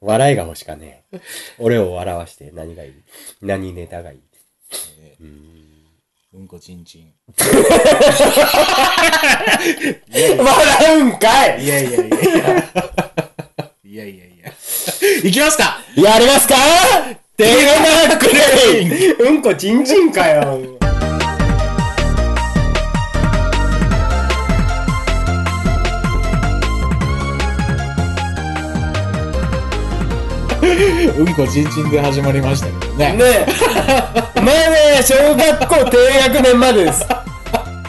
笑いが欲しかねえ。俺を笑わして何がいい？何ネタがいい？うん。こちんちん。笑うんかい！いやいやいやいや。いやいやいきますか！やりますか？テーマクレイうんこちんちんかよ。うんこちんちんで始まりましたけどね。ねえ。まあね、小学校低学年までです。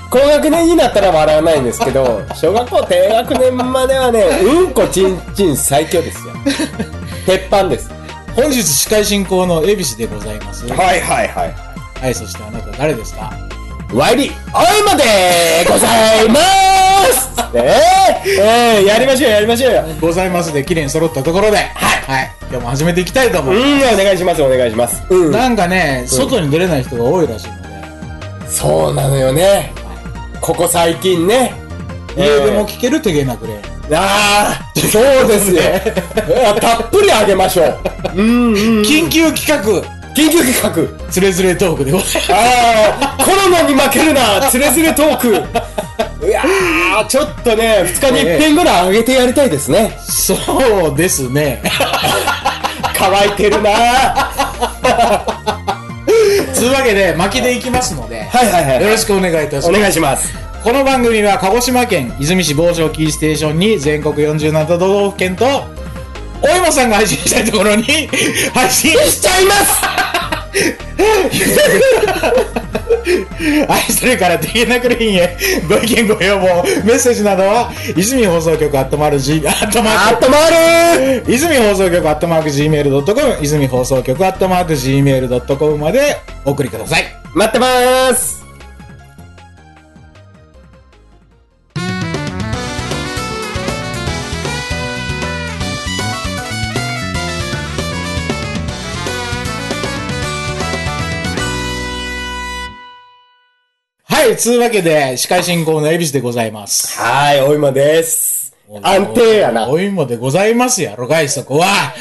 高学年になったら笑わないんですけど、小学校低学年まではね、うんこちんちん最強ですよ。鉄板です。本日司会進行の恵比寿でございます。はいはいはい。はい、そしてあなた誰ですか？ワイリー、おいまでございますねえ、えー、やりましょうやりましょうよ。ございますで綺麗に揃ったところで、はい。はい。今日も始めていきたいと思う。うん、お願いしますお願いします。うん。なんかね、外に出れない人が多いらしいので、そうなのよね。ここ最近ね。家でも聞ける手げなくれ。ああ、そうですよ。たっぷりあげましょう。うんうん。緊急企画、緊急企画。つれづれトークでございます。ああ、コロナに負けるな、つれづれトーク。いやー、ちょっとね、二日に一遍ぐらいあげてやりたいですね。そうですね。乾いてるなつうわけで、巻きでいきますので、はいはいはい。よろしくお願いいたしおます。願いします。この番組は鹿児島県出水市某所キーステーションに全国47都道府県と、お芋さんが配信したいところに 配信しちゃいます。愛するからできなくれんへご意見ご要望メッセージなどは泉放送局アットマーク G アットマーあっとまるク。泉放送局アットマーク Gmail.com 泉放送局アットマーク Gmail.com までお送りください。待ってまーすいつうわけで司会進行の恵比寿でございますはーい、お芋です。安定やな。お芋でございますやろがいそこは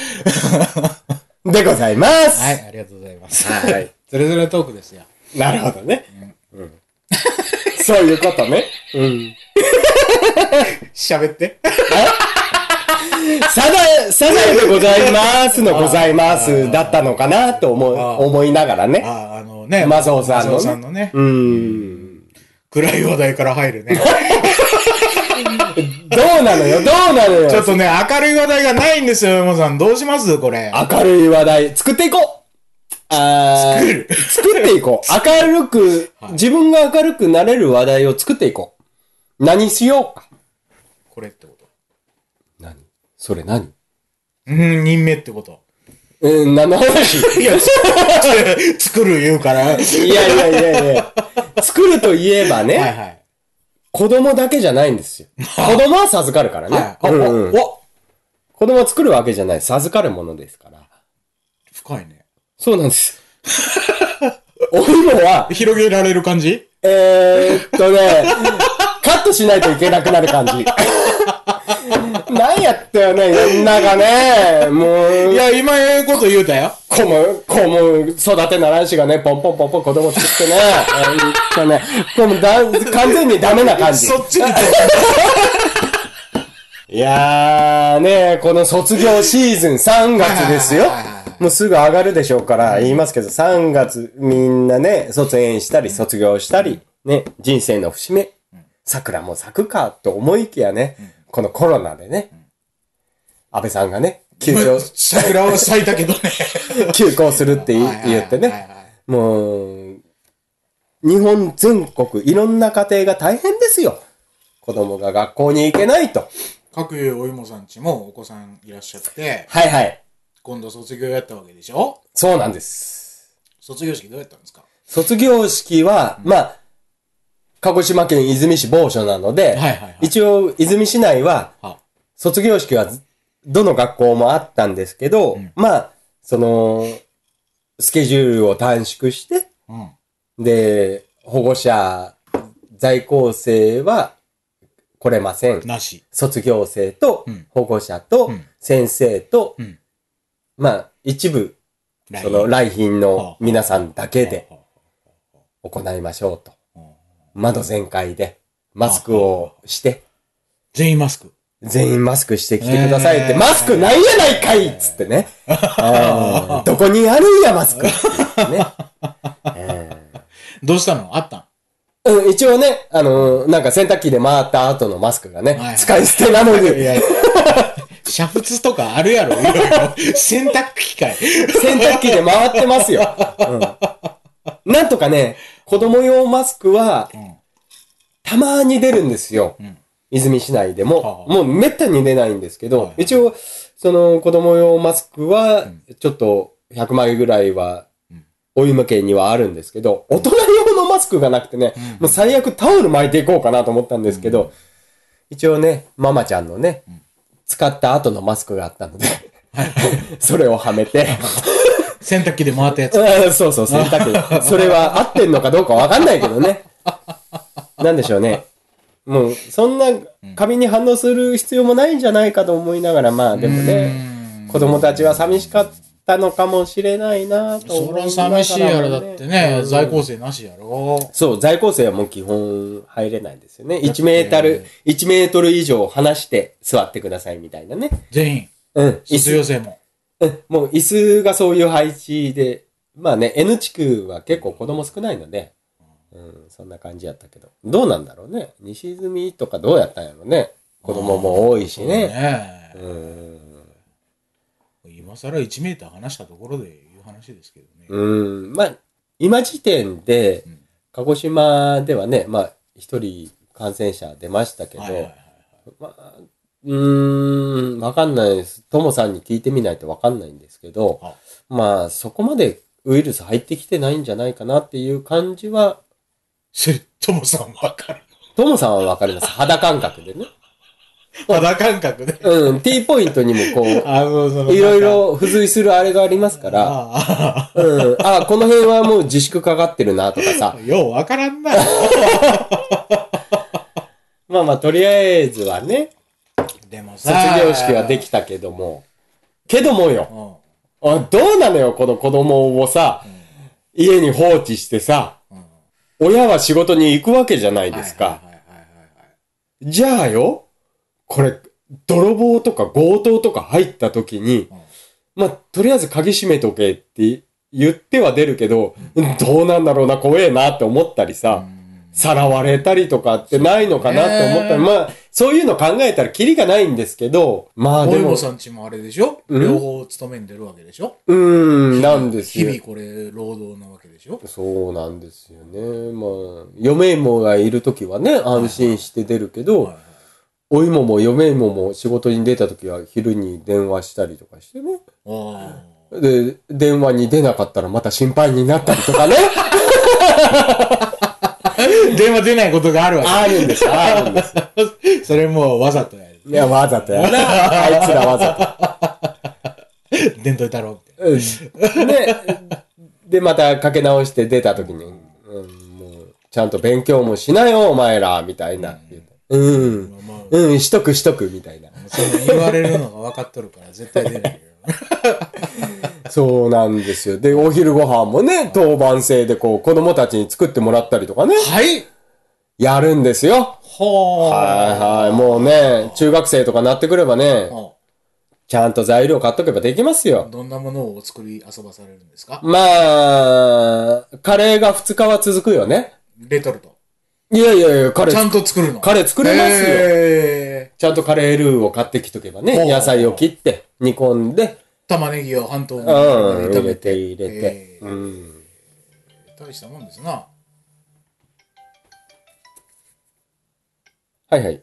でございます。はいありがとうございますはい。それぞれトークですよなるほどね。うん。そういうことね。うん。喋ってサザエ、サザエでございますのございますだったのかなと思う、あ思いながらね。ああのねマサオさんのねマサオさんのねうーん。暗い話題から入るね どうなのよ、どうなのよ。ちょっとね、明るい話題がないんですよ、山さん。どうします？これ。明るい話題、作っていこうあー作る作っていこう。明るく、自分が明るくなれる話題を作っていこう。何しようか。これってこと。何？それ何？うん、任命ってこと。うん、何の話？いや、作る言うから。はいいやいやいやいや。作るといえばね、はい。子供だけじゃないんですよ。子供は授かるからね。はい。うんお、うん子供は作るわけじゃない。授かるものですから。深いね。そうなんです。お芋は、広げられる感じ？えー、っとね、カットしないといけなくなる感じ。なんやったよね、世の中ね。もう、いや、今ええこと言うたよ。子も、子も育てならんしがね、ポンポンポンポン子供作ってね。えーね、これもだ完全にダメな感じ。そっちに。いやーね、この卒業シーズン3月ですよ。もうすぐ上がるでしょうから、言いますけど、3月みんなね、卒園したり、卒業したり、ね、人生の節目、桜も咲くかと思いきやね、このコロナでね、安倍さんがね、休校、桜は咲いたけどね。休校するって言ってね、もう、日本全国いろんな家庭が大変ですよ。子供が学校に行けないと。各有お芋さんちもお子さんいらっしゃって、はいはい。今度卒業やったわけでしょ？そうなんです。卒業式どうやったんですか？卒業式は、まあ、鹿児島県出水市某所なので、はいはいはい。一応出水市内は、は。卒業式はずどの学校もあったんですけど、まあ、その、スケジュールを短縮して、うん。で、保護者、在校生は来れません。なし。卒業生とうん。保護者とうん。先生とうん。まあ、一部、来その来賓の皆さんだけで行いましょうと。窓全開で、マスクをして、全員マスク。全員マスクしてきてくださいって、えーマスクないやないかいっつってね。うんどこにあるんや、マスクって言ってね。どうしたの？あったん？うん、一応ね、あのーなんか洗濯機で回った後のマスクがね、はいはい使い捨てなのに、いや、煮沸とかあるやろ、いろいろ。洗濯機械。洗濯機で回ってますよ。うん、なんとかね、子供用マスクは、んたまに出るんですよ。ん。泉市内でも。はあもうめったに出ないんですけど、一応、その子供用マスクは、ちょっと100枚ぐらいは、お湯向けにはあるんですけど、大人用のマスクがなくてね、もう最悪タオル巻いていこうかなと思ったんですけど、一応ね、ママちゃんのね、使った後のマスクがあったので、それをはめて、洗濯機で回ったやつ。うんそうそう、洗濯機。それは合ってんのかどうかわかんないけどね。なんでしょうね。もう、そんなカビに反応する必要もないんじゃないかと思いながら、まあでもね、子供たちは寂しかったのかもしれないなと思いながらも、ね。寂しいやろ、だってね、在校生なしやろ。そう、在校生はもう基本入れないんですよね。1メートル、1メートル以上離して座ってくださいみたいなね。全員。うん。椅卒業子、生も。う んもう椅子がそういう配置で、まあね、N 地区は結構子供少ないので、うん、そんな感じやったけど。どうなんだろうね。西住とかどうやったんやろね。子供も多いしね。ねうん。今更1メーター離したところでいう話ですけどね。うん。まあ、今時点で、鹿児島ではね、まあ、一人感染者出ましたけど、まあ、うーん、わかんないです。ともさんに聞いてみないとわかんないんですけどあ、まあ、そこまでウイルス入ってきてないんじゃないかなっていう感じは、それ、ともさんわかる。ともさんはわかります。肌感覚でね。肌感覚で。うん、T ポイントにもこ う、いろいろ付随するあれがありますから、あうん、あ、この辺はもう自粛かかってるなとかさあ、ようわからんな。まあまあ、とりあえずはね、でも卒さ、業式はできたけども、けどもよ、うん。あどうなのよ、この子供をさ、家に放置してさ、親は仕事に行くわけじゃないですか。じゃあよ、これ、泥棒とか強盗とか入った時に、まあ、とりあえず鍵閉めとけって言っては出るけど、どうなんだろうな、怖えなって思ったりさ、さらわれたりとかってないのかなって思ったり、ね。まあ、そういうの考えたらキリがないんですけど、まあでもさんちもあれでしょ？うん両方勤めんでるわけでしょ？うーん、なんですよ。日々これ、労働なわけでしょ？そうなんですよね。まあ、嫁もがいるときはね、安心して出るけど、はいはいお芋も嫁芋も仕事に出たときは昼に電話したりとかしてね。あで、電話に出なかったらまた心配になったりとかね。あ電話出ないことがあるわあるんですよ、あるんです。それもうわざとやる。いや、わざとやな。あいつらわざ伝統太郎。で、で、またかけ直して出たときに、うん、もう、ちゃんと勉強もしなよ、お前ら、みたいな。うん。うん、しとくしとく、みたいな。その言われるのが分かっとるから絶対出ないよ。そうなんですよ。で、お昼ご飯もね、当番制でこう、子供たちに作ってもらったりとかね、はいやるんですよ。ほー。はいはい。もうね、中学生とかなってくればね、はちゃんと材料買っとけばできますあよ。どんなものをお作り遊ばされるんですか？まあ、カレーが2日は続くよね。レトルト。いやいやいや、カレちゃんー、と作るのカレー作れますよ。へちゃんとカレールーを買ってきとけばね、野菜を切って、煮込んで、ー玉ねぎを半島にうん、入れ炒めて。て入れてへ。ーうん。大したもんですな。はいはい。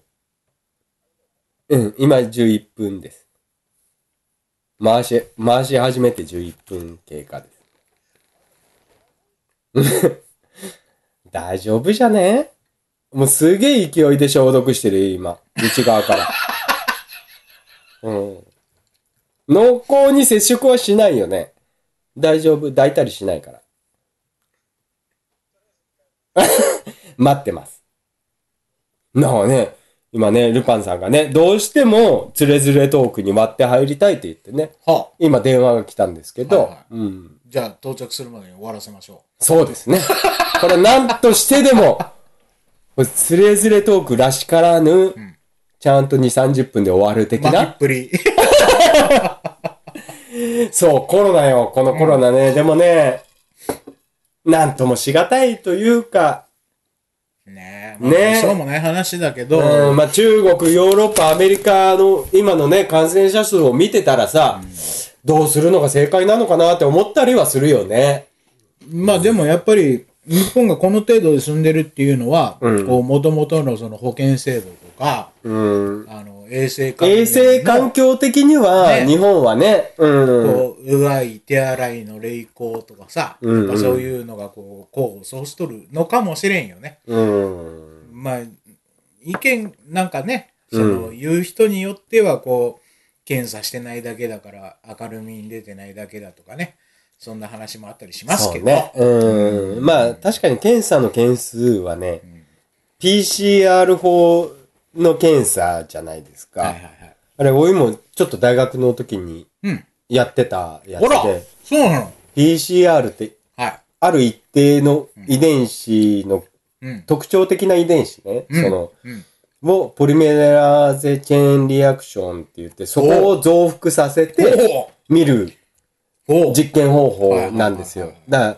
うん、今11分です。回し、回し始めて11分経過です。大丈夫じゃね？もうすげえ勢いで消毒してるよ、今。内側から。うん。濃厚に接触はしないよね。大丈夫。抱いたりしないから。待ってます。なあね、今ね、ルパンさんがね、どうしても、つれづれトークに割って入りたいって言ってね、はあ。今電話が来たんですけど、はいはいうん。じゃあ到着するまでに終わらせましょそうですね。これ何としてでも、つれづれトークらしからぬ、ちゃんと2、30分で終わるう。的巻きっな。ぷり。そう、コロナよ、このコロナね。でもね、なんともしがたいというか、ねえ。まあそうもない話だけど、うん、まあ中国、ヨーロッパ、アメリカの今のね、感染者数を見てたらさ、どうするのが正解なのかなって思ったりはするよね。まあでもやっぱり、日本がこの程度で住んでるっていうのは、うんこう、元々のその保険制度とか、うん。あの、衛生環衛生環境的には、ね日本はね、うん。こう、うがい、手洗いの励行とかさ、うんうんまあそういうのがこう、こう、そうしとるのかもしれんよね。うん。まあ、意見なんかね、その、言う人によっては、こう、検査してないだけだから、明るみに出てないだけだとかね、そんな話もあったりしますけど、ね。うん。まあ、確かに検査の件数はね、PCR 法の検査じゃないですか。はいはいはい。あれ、おいもちょっと大学の時にうん。やってたやつほらで、そうなの PCR ってはい。ある一定の遺伝子のうん。特徴的な遺伝子ね、うんその、うん。をポリメラーゼチェーンリアクションって言って、そこを増幅させて見る実験方法なんですよ。だから、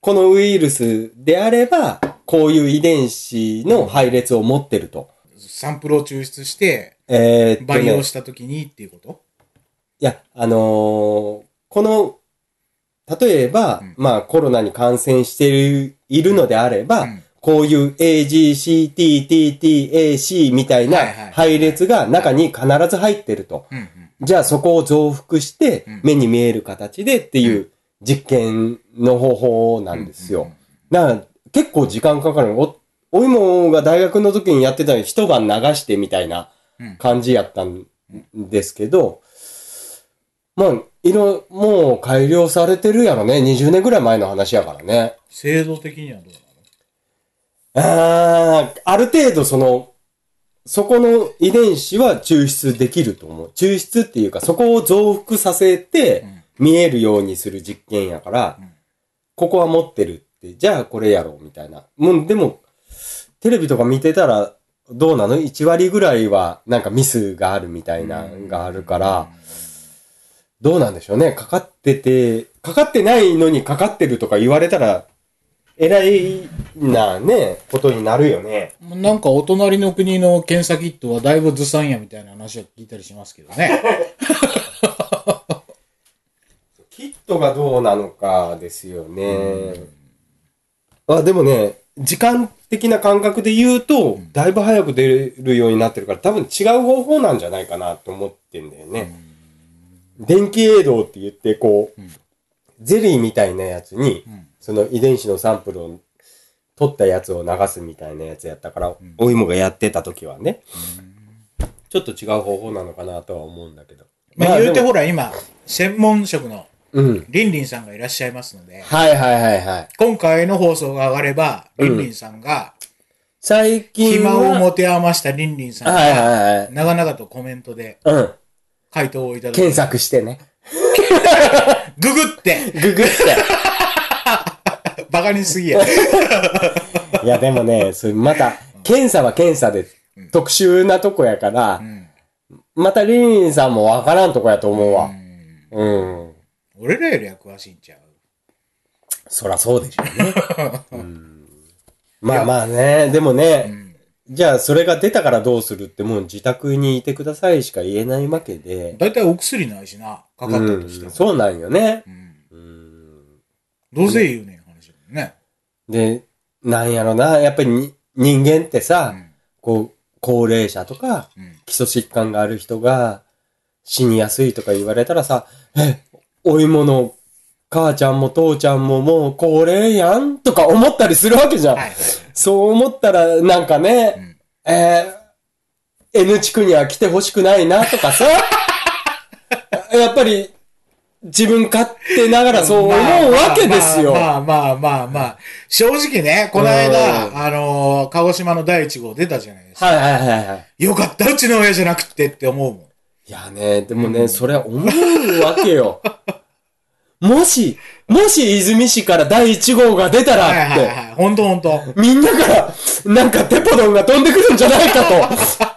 このウイルスであれば、こういう遺伝子の配列を持ってると。サンプルを抽出して、えー培養したときにっていうこと？いや、あのーこの、例えば、うん。まあコロナに感染しているいるのであれば、うん。こういう AGCTTTAC みたいな配列が中に必ず入ってると。じゃあそこを増幅してうん。目に見える形でっていう実験の方法なんですよ。だから結構時間かかる。お、おいもが大学の時にやってたのに一晩流してみたいなうん感じやったんですけど、まあ、いろ、もう改良されてるやろね。20年ぐらい前の話やからね。制度的にはどうあーある程度その、そこの遺伝子は抽出できると思う。抽出っていうか、そこを増幅させてうん見えるようにする実験やから、うんここは持ってるって、じゃあこれやろうみたいな。もう、でも、テレビとか見てたら、どうなの ?1 割ぐらいはなんかミスがあるみたいなのがあるから、どうなんでしょうね？かかってて、かかってないのにかかってるとか言われたら、えらいなね、ことになるよね。なんかお隣の国の検査キットはだいぶずさんやみたいな話を聞いたりしますけどね。キットがどうなのかですよね。あ、でもね、時間的な感覚で言うと、だいぶ早く出るようになってるから、多分違う方法なんじゃないかなと思ってんだよね。電気映像って言って、こう、ゼリーみたいなやつに、その遺伝子のサンプルを取ったやつを流すみたいなやつやったから、お芋がやってた時はね、ちょっと違う方法なのかなとは思うんだけど。まあ言うてほら今、専門職のうん。リンリンさんがいらっしゃいますので、はいはいはいはい。今回の放送が上がれば、リンリンさんが、最近暇は。を持て余したリンリンさんはいはいが、はい。長々とコメントでうん。回答をいただき検索してね。ググって、ググって。バカにしすぎや。いやでもね、それまた、検査は検査で特殊なとこやから、んまたリンリンさんもわからんとこやと思うわ。うん。俺らよりは詳しいんちゃう？そらそうでしょうね。うん。まあまあね、でもね、じゃあそれが出たからどうするってもう自宅にいてくださいしか言えないわけで。だいたいお薬ないしな、かかったとしても。うん。そうなんよね。どうせ言うねん話だもんね。で、なんやろな、やっぱりに人間ってさ、うん。こう、高齢者とか、うん。基礎疾患がある人が死にやすいとか言われたらさ、え、お芋の母ちゃんも父ちゃんももう高齢やんとか思ったりするわけじゃん。はいはい。そう思ったら、なんかね、えー N 地区には来てほしくないなとかさ、やっぱり、自分勝手ながらそう思うわけですよ。まあまあまあまあまあ。正直ね、この間、あのー、鹿児島の第一号出たじゃないですか。はいはいはいはい。よかった、うちの親じゃなくてって思うもん。いやね、でもね、それは思うわけよ。もし、もし泉市から第1号が出たらはいって、はいはい。ほんとほんと。みんなから、なんかテポドンが飛んでくるんじゃないかと。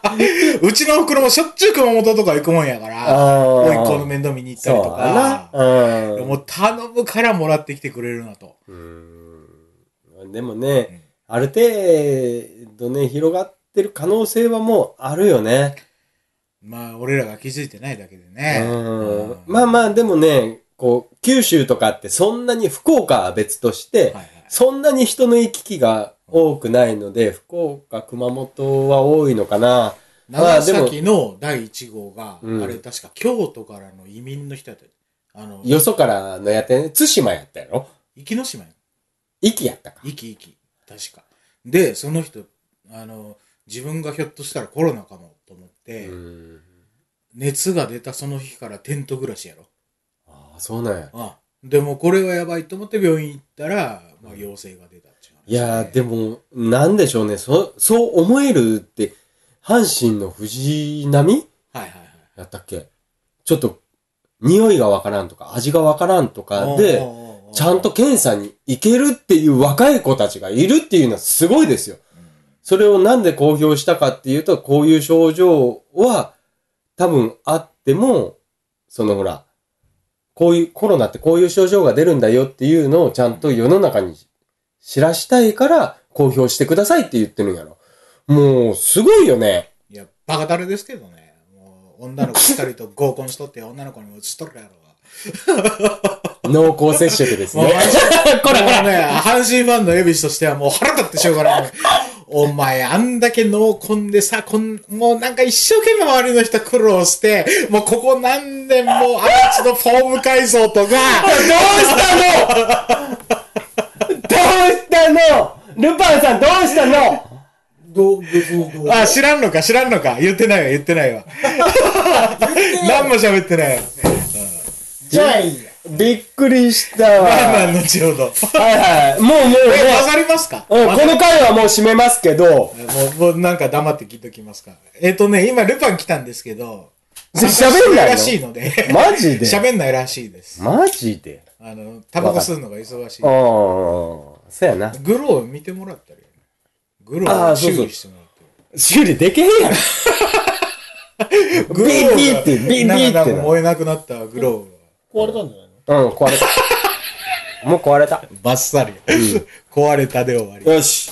うちの袋もしょっちゅう熊本とか行くもんやから、あー甥っ子の面倒見に行ったりそうとだなか。。うん。もう頼むからもらってきてくれるなと。でもね、ある程度ね、広がってる可能性はもうあるよね。まあ、俺らが気づいてないだけでね。うんまあまあ、でもね、こう、九州とかってそんなに福岡は別として、はいはいそんなに人の行き来が多くないので、福岡、熊本は多いのかな。ま長崎の第1号が、うんあれ確か京都からの移民の人やったよあの、よそからのやってね、対馬やったやろ？壱岐島や。壱岐やったか。壱岐壱岐。確か。で、その人、あの、自分がひょっとしたらコロナかも。熱が出たその日からテント暮らしやろ。ああ、そうなんや。あでもこれはやばいと思って病院行ったら、まあ陽性が出たっていう話いやー、でも、なんでしょうね。そ、そう思えるって、阪神の藤波はいはいはい。やったっけ？ちょっと、匂いがわからんとか、味がわからんとかで、ちゃんと検査に行けるっていう若い子たちがいるっていうのはすごいですよ。それをなんで公表したかっていうと、こういう症状は多分あっても、そのほら、こういう、コロナってこういう症状が出るんだよっていうのをちゃんと世の中に知らしたいから公表してくださいって言ってるんやろ。もう、すごいよね。いや、バカだれですけどね。もう、女の子二人と合コンしとって女の子にも移しとるやろ濃厚接触ですね。これこれね、阪神ファンのエビシとしてはもう腹立ってしょうがない。お前、あんだけ濃紺でさ、こん、もうなんか一生懸命周りの人苦労して、もうここ何年も、あいつのフォーム改造とか、どうしたの？どうしたの？ルパンさんどうしたの？どう。あ、知らんのか、知らんのか。言ってないわ、言ってないわ。何も喋ってないわ。じゃあいいびっくりしたわ。まあまあ、はい後ほど。はい。もうもうえ、わもかりますか？う、うん、この回はもう締めますけど、もう、もうなんか黙って聞いときますか。えっ、とね、今、ルパン来たんですけど、し喋んないの？らしいので、マジで？喋んないらしいです。マジで？あの、タバコ吸うのが忙しいああ。、そうやな。グロー見てもらったらいいよねグロー修理してもらって。修理できへんやん。グローがビービーってビービーってななんかなんか燃えなくなったグローが。壊れたんじゃないの？うん、壊れた。もう壊れた。バッサリ。壊れたで終わり。よし。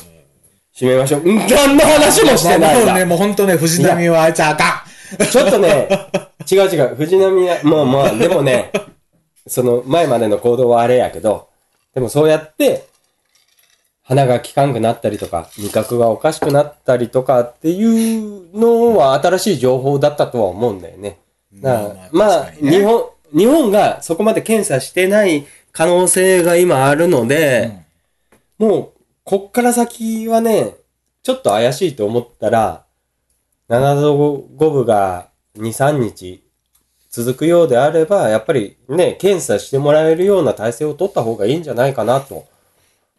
締めましょう。うん何の話もしてないもうね、もう本当ね、藤波はあいつあかちょっとね、違う違う、藤波は、もうまあ、でもね、その前までの行動はあれやけど、でもそうやって、鼻が効かんくなったりとか、味覚がおかしくなったりとかっていうのは新しい情報だったとは思うんだよね。だからまあまあまあ、確かにね日本、日本がそこまで検査してない可能性が今あるので、もう、こっから先はね、ちょっと怪しいと思ったら、7度5分が2、3日続くようであれば、やっぱりね、検査してもらえるような体制を取った方がいいんじゃないかなと。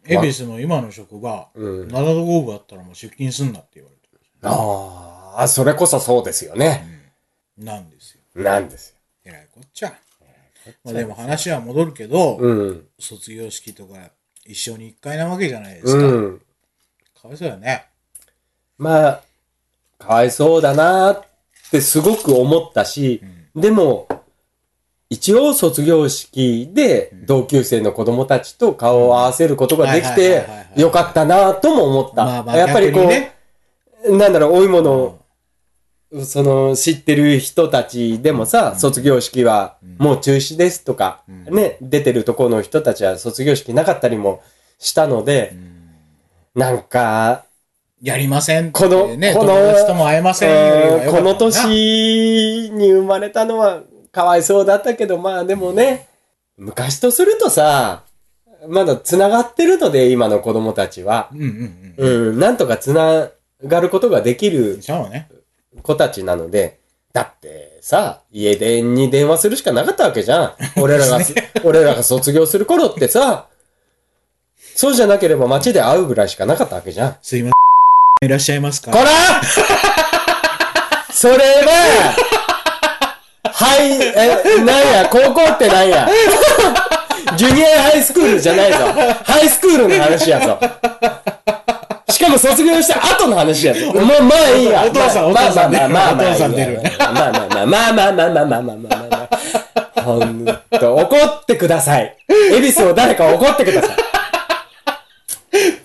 ん。恵比寿の今の職場、うん7度5分あったらもう出勤すんなって言われてああ、それこそそうですよね。る。なんですよ。なんですよ。えらいこっちゃ。まあでも話は戻るけど、うん。卒業式とか一生に一回なわけじゃないですか。うん。かわいそうだよね。まあ、かわいそうだなってすごく思ったし、でも、一応卒業式で同級生の子供たちと顔を合わせることができはいてよかったなとも思った。やっぱりこう、なんだろう、多いもの、その知ってる人たちでもさ、卒業式はもう中止ですとか、ね、出てるところの人たちは卒業式なかったりもしたので、なんか、やりませんってこの、ね、この、この年に生まれたのはかわいそうだったけど、まあでもね、昔とするとさ、まだ繋がってるので、今の子供たちは。うんうんうん、なんとか繋がることができるうん。そうね。子たちなので、だってさ、家電に電話するしかなかったわけじゃん。俺らが、俺らが卒業する頃ってさ、そうじゃなければ街で会うぐらいしかなかったわけじゃん。すいません。いらっしゃいますか？こらそれは、はい、え、なんや、高校ってなんや？ジュニアハイスクールじゃないぞ。ハイスクールの話やぞ。しかも卒業した後の話やぞ。もう、まあいいや。お父さんまあお父さんまあまあまあまあまあまあまあまあまあまあまあまあまあまあまあまあ。ほんと、怒ってください。恵比寿を誰か怒ってください。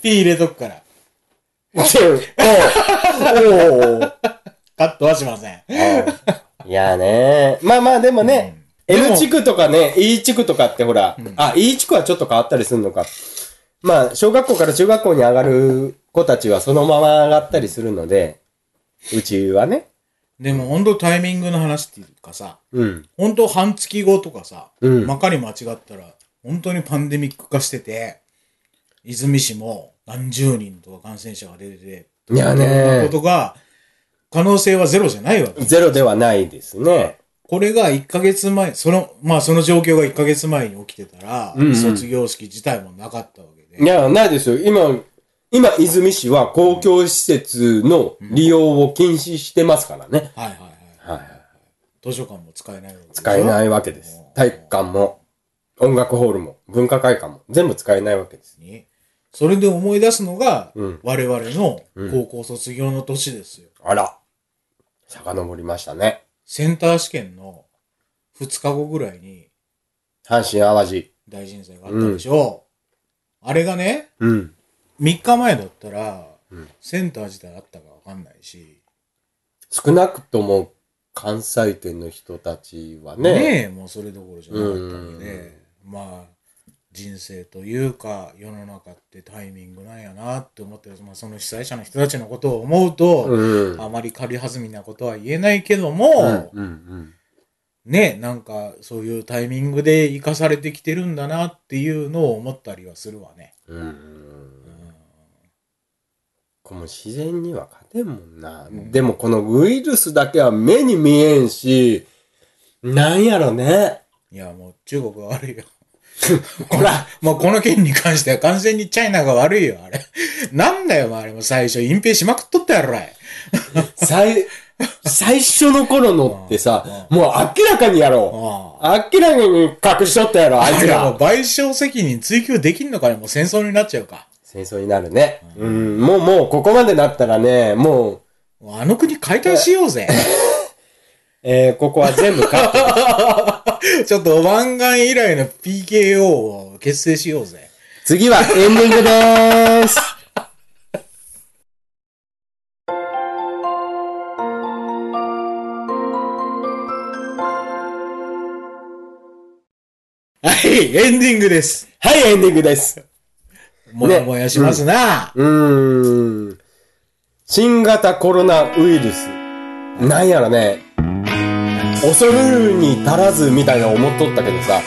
ピー入れとくから。おうおうカットはしません。いやね。まあまあでもね、でも N 地区とかね、E 地区とかってほら、あ、E 地区はちょっと変わったりするのか。まあ、小学校から中学校に上がる子たちはそのまま上がったりするので、うちはね。でも本当タイミングの話っていうかさ、うん。本当半月後とかさ、うんまかり間違ったら、本当にパンデミック化してて、泉市も何十人とか感染者が出てて、いやねことが、可能性はゼロじゃないわけ。ゼロではないですね。これが1ヶ月前、その、まあその状況が1ヶ月前に起きてたら、うんうん卒業式自体もなかったわ。いや、ないですよ。今、今、泉市は公共施設の利用を禁止してますからね。はいはいはい。はい。図書館も使えないわけ使えないわけです。体育館も、音楽ホールも、文化会館も、全部使えないわけです。に。それで思い出すのが、うん我々の高校卒業の年ですよ。あら。遡りましたね。センター試験の2日後ぐらいに阪神淡路。大震災があったでしょう。あれがね、うん。3日前だったら、うん。センター自体あったかわかんないし、少なくとも関西店の人たちはね、ねえ、もうそれどころじゃなかったわけで、まあ、人生というか、世の中ってタイミングなんやなって思ってる、まあ、その被災者の人たちのことを思うと、うん。あまり軽はずみなことは言えないけども、うんうんね、なんかそういうタイミングで生かされてきてるんだなっていうのを思ったりはするわね。うん。うん。この自然には勝てんもんな。でもこのウイルスだけは目に見えんし、なんやろね。いや、もう中国が悪いよ。ほら、もうこの件に関しては完全にチャイナが悪いよ、あれ。なんだよ、あれも最初隠蔽しまくっとったやろ、あれ。最、最初の頃のってさ、もう明らかにやろう。あ明らかに隠しとったやろ、あいあ。ついや、も。賠償責任追及できんのかね、もう戦争になっちゃうか。戦争になるね。うん、もうもうここまでなったらね、もう、もうあの国解体しようぜ。えー、ここは全部カット。ちょっと湾岸以来の PKO を結成しようぜ。次はエンディングでーす。はい、エンディングです。はい、エンディングです。もやもやしますな。うーん。新型コロナウイルス。なんやろね。恐るに足らずみたいな思っとったけどさ。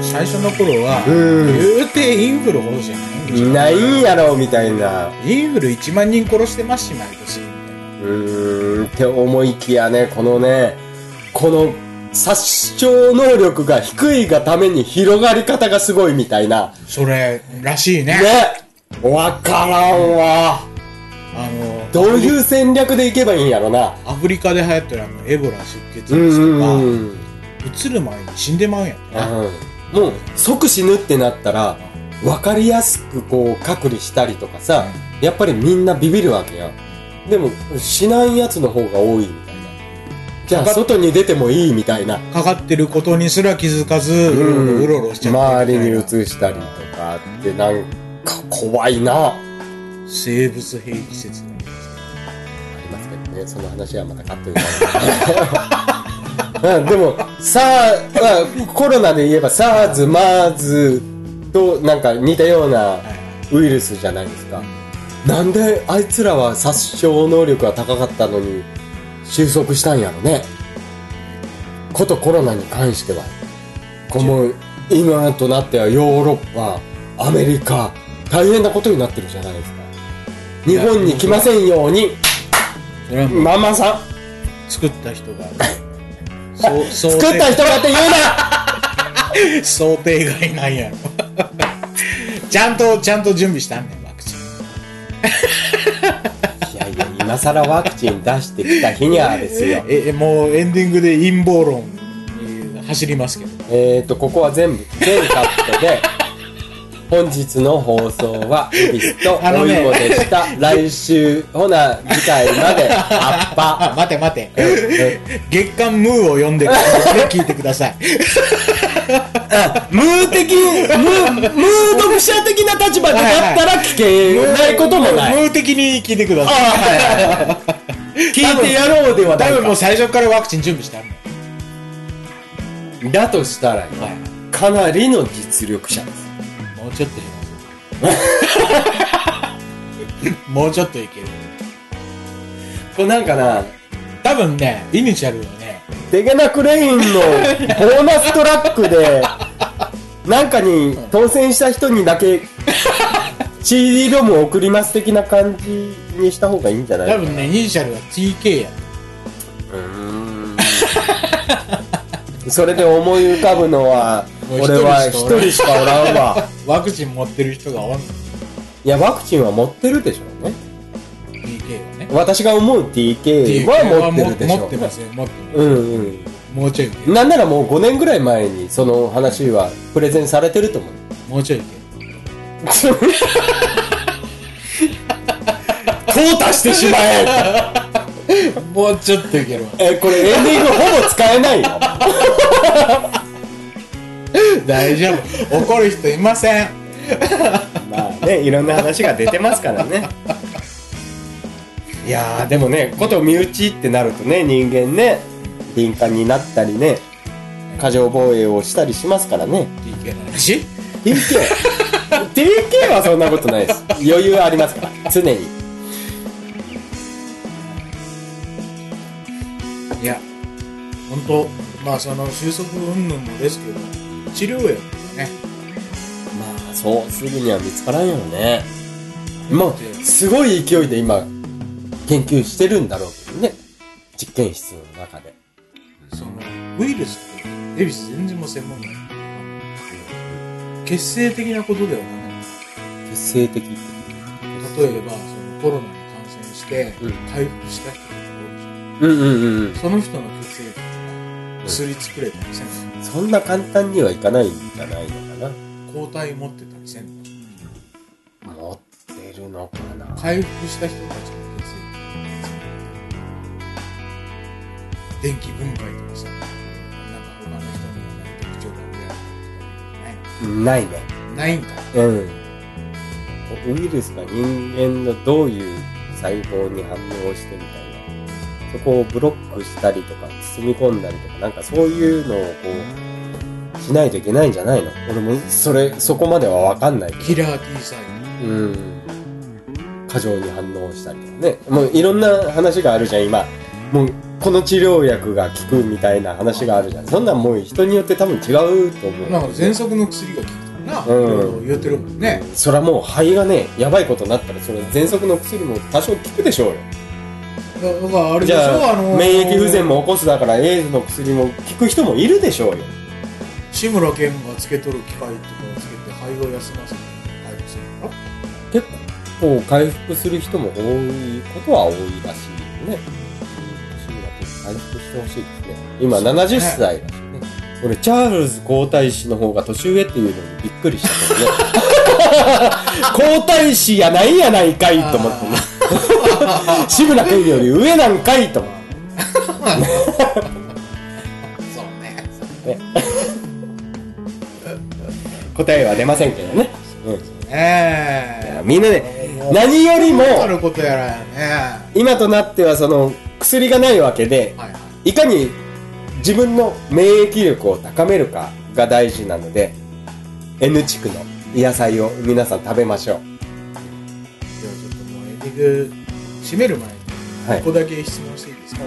最初の頃は、うん言うてインフルほどじゃないんでしょ。ないんやろみたいな。インフル1万人殺してますし、毎年。みたいなうーん。って思いきやね、このね、この殺傷能力が低いがために広がり方がすごいみたいな。それ、らしいね。ね。わからんわ。あの、どういう戦略でいけばいいんやろな。アフリカで流行ってるあの、エボラ出血とか、うんうん。移る前に死んでまうんやってな。うんもう即死ぬってなったら、分かりやすくこう隔離したりとかさ、やっぱりみんなビビるわけやん。でも、死なんやつの方が多いみ。じゃあ、外に出てもいいみたいな。かかってることにすら気づかず、うろうろしちゃって周りにみ移したりとかってなんか怖いな。生物兵器説がありますけどね、その話はまたカットで。うん、でも、さあ、まあコロナで言えば SARS、MERS となんか似たようなウイルスじゃないですか。なんであいつらは殺傷能力が高かったのに収束したんやろね。ことコロナに関しては。この今となってはヨーロッパ、アメリカ、大変なことになってるじゃないですか。日本に来ませんように、それはもうママさ作った人が。そう、想作った人がって言うな想定外なんやろ。ちゃんと、ちゃんと準備したんねん、ワクチン。いやいや、今更ワクチン出してきた日にはですよ。え、えもうエンディングで陰謀論に走りますけど。えーと、ここは全部、全カットで、本日の放送は、エビスとおいもでした。来週、ほな、次回まで、アッパ。あ、待て待て。え月刊ムーを読んでください。で聞いてください。ムー的、ムー、ムー読者的な立場でだったら聞けないこともない。ムー的に聞いてください。聞いてやろうではない多分もうか。最初からワクチン準備してあるの。だとしたらよ、かなりの実力者です。もうちょっと減らそう。もうちょっといける。これなんかな、多分ね、イニシャルはね、デゲナクレインのボーナストラックで、なんかに当選した人にだけ CD ロムを送ります的な感じにした方がいいんじゃない多分ね、イニシャルは TK や。うーんそれで思い浮かぶのは、もう俺は一一人しかおらんわ。ワクチン持ってる人がおんの。いや、ワクチンは持ってるでしょうね。TK はね。私が思う TK は持ってるでしょう、持ってますよ、持ってます。うんうん。もうちょい。なんならもう5年ぐらい前にその話はプレゼンされてると思う。もうちょい 淘汰してしまえる。もうちょっといけるわ。え、これエンディングほぼ使えないよ。大丈夫。怒る人いません。まあね、いろんな話が出てますからね。いやー、でもね、こと身内ってなるとね、人間ね、敏感になったりね、過剰防衛をしたりしますからね。TK の話。TK はそんなことないです。余裕ありますから、常に。いや、本当まあその収束云々もですけど、治療薬がね、まあ、そうすぐには見つからんよね。もう、すごい勢いで今、研究してるんだろうけどね。実験室の中で。その、ウイルスって、エビス全然もう専門ない。結成的なことではな結成的って。い。例えば、そのコロナに感染してうん、回復した人とかおるじうんうんうんうん。ゃん。その人の血液とか、薬作れたりせんのそんな簡単にはいかないんじゃないのか抗体持ってたりせんのな。持ってるのかな。回復した人たちの血液電気分解とかさ、ないね。ないんか。うん。ウイルスが人間のどういう細胞に反応してみたいな。そこをブロックしたりとか、包み込んだりとか、なんかそういうのをこう、しないといけないんじゃないの？俺もそれ、そこまではわかんない。キラー T 細胞。うん。過剰に反応したりとかね。もういろんな話があるじゃん、今。もう、この治療薬が効くみたいな話があるじゃん。そんなんもう人によって多分違うと思う。なんか喘息の薬が効くな、うん言ってるもんね。それはもう肺がね、やばいことになったら、それ喘息の薬も多少効くでしょうよ。だだからあれでじしょ、ゃあ、あのー免疫不全も起こすだから、エイズの薬も効く人もいるでしょうよ。志村けんがつけとる機械とかをつけて肺を休ませて回復するの？か結構回復する人も多いことは多いらしいよね。回復してほしいですね。今70歳だしね。俺、チャールズ皇太子の方が年上っていうのにびっくりしたけどね。皇太子やないやないかいと思ってね。志村けんより上なんかいと思って。そうね。答えは出ませんけどね。うん。ええみんなねもう何よりもあることやらやね。今となってはその薬がないわけで、はいはい。いかに自分の免疫力を高めるかが大事なので、N 地区の野菜を皆さん食べましょう。ではちょっともうエンディング締める前に、はいここだけ質問していいですか？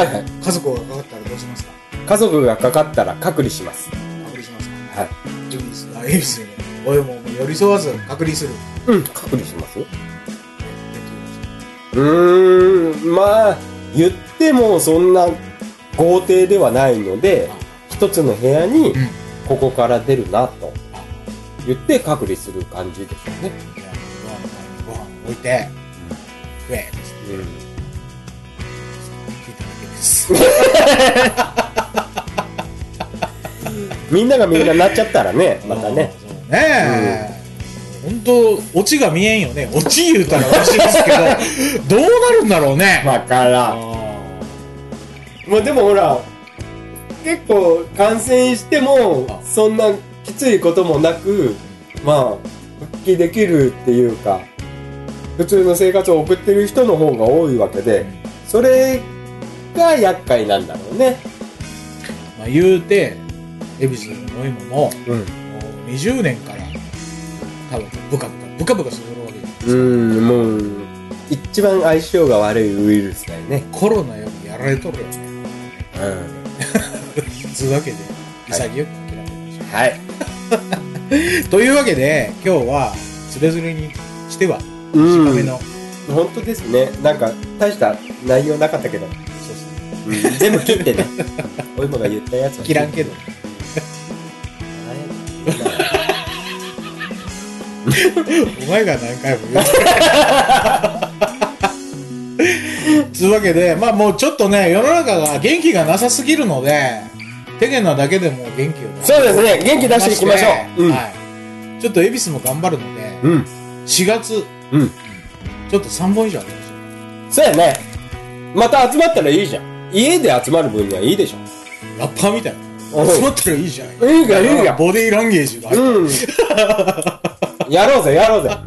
はいはい。家族がかかったらどうしますか？家族がかかったら隔離します。隔離しますか？はい。エビス、あ、エビス、おいも寄り添わず隔離する。うん、隔離しますよ。うーん、まあ、言っってもそんな豪邸ではないので、一つの部屋にうん。ここから出るなと言って隔離する感じでしょうね。ご飯置いて、食えうん。聞いただけです。みん。ながみん。ななっちゃったらね、またね。ねえ。本当オチが見えんよね。オチ言うたらおしいですけど、どうなるんだろうね。わからん。あまあでもほら、結構感染してもあ、そんなきついこともなく、まあ、復帰できるっていうか、普通の生活を送ってる人の方が多いわけで、それが厄介なんだろうね。まあ言うて、恵比寿の飲み物も、もうん。う20年から、多分ブカブカ、ブカブカするわけじゃないですか。うん、もう、一番相性が悪いウイルスだよね。コロナよりやられとるよね。うん。つうわけで、潔く諦めましょはい。う。というわけで、今日は、つれづれにしては、う短めの、本当ですね。なんか、大した内容なかったけど、そうですね。全部切ってね。おいもが言ったやつは切らんけど。お前が何回も言うつうわけで、まあもうちょっとね、世の中が元気がなさすぎるので、手間なだけでも元気を出そうですね。元気出していきましょう。うん。はい。ちょっと恵比寿も頑張るので、うん。4月、うん。ちょっと3本以上ありましそうやね。また集まったらいいじゃん。家で集まる分にはいいでしょ。ょラッパーみたいな。集まったらいいじゃん。いいじゃんいいじゃんボディーランゲージがある。うん。やろうぜ、やろうぜ。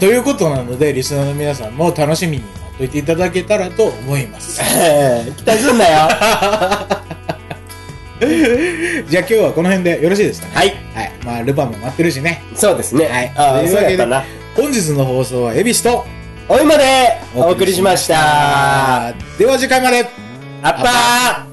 ということなので、リスナーの皆さんも楽しみに待っといていただけたらと思います。期待すんなよ。じゃあ今日はこの辺でよろしいですか？ね。はい。はい。まあ、ルパンも待ってるしね。そうですね。はいああ、そうやったな。本日の放送は恵比寿とおいまでお送りしました。では次回までアッパー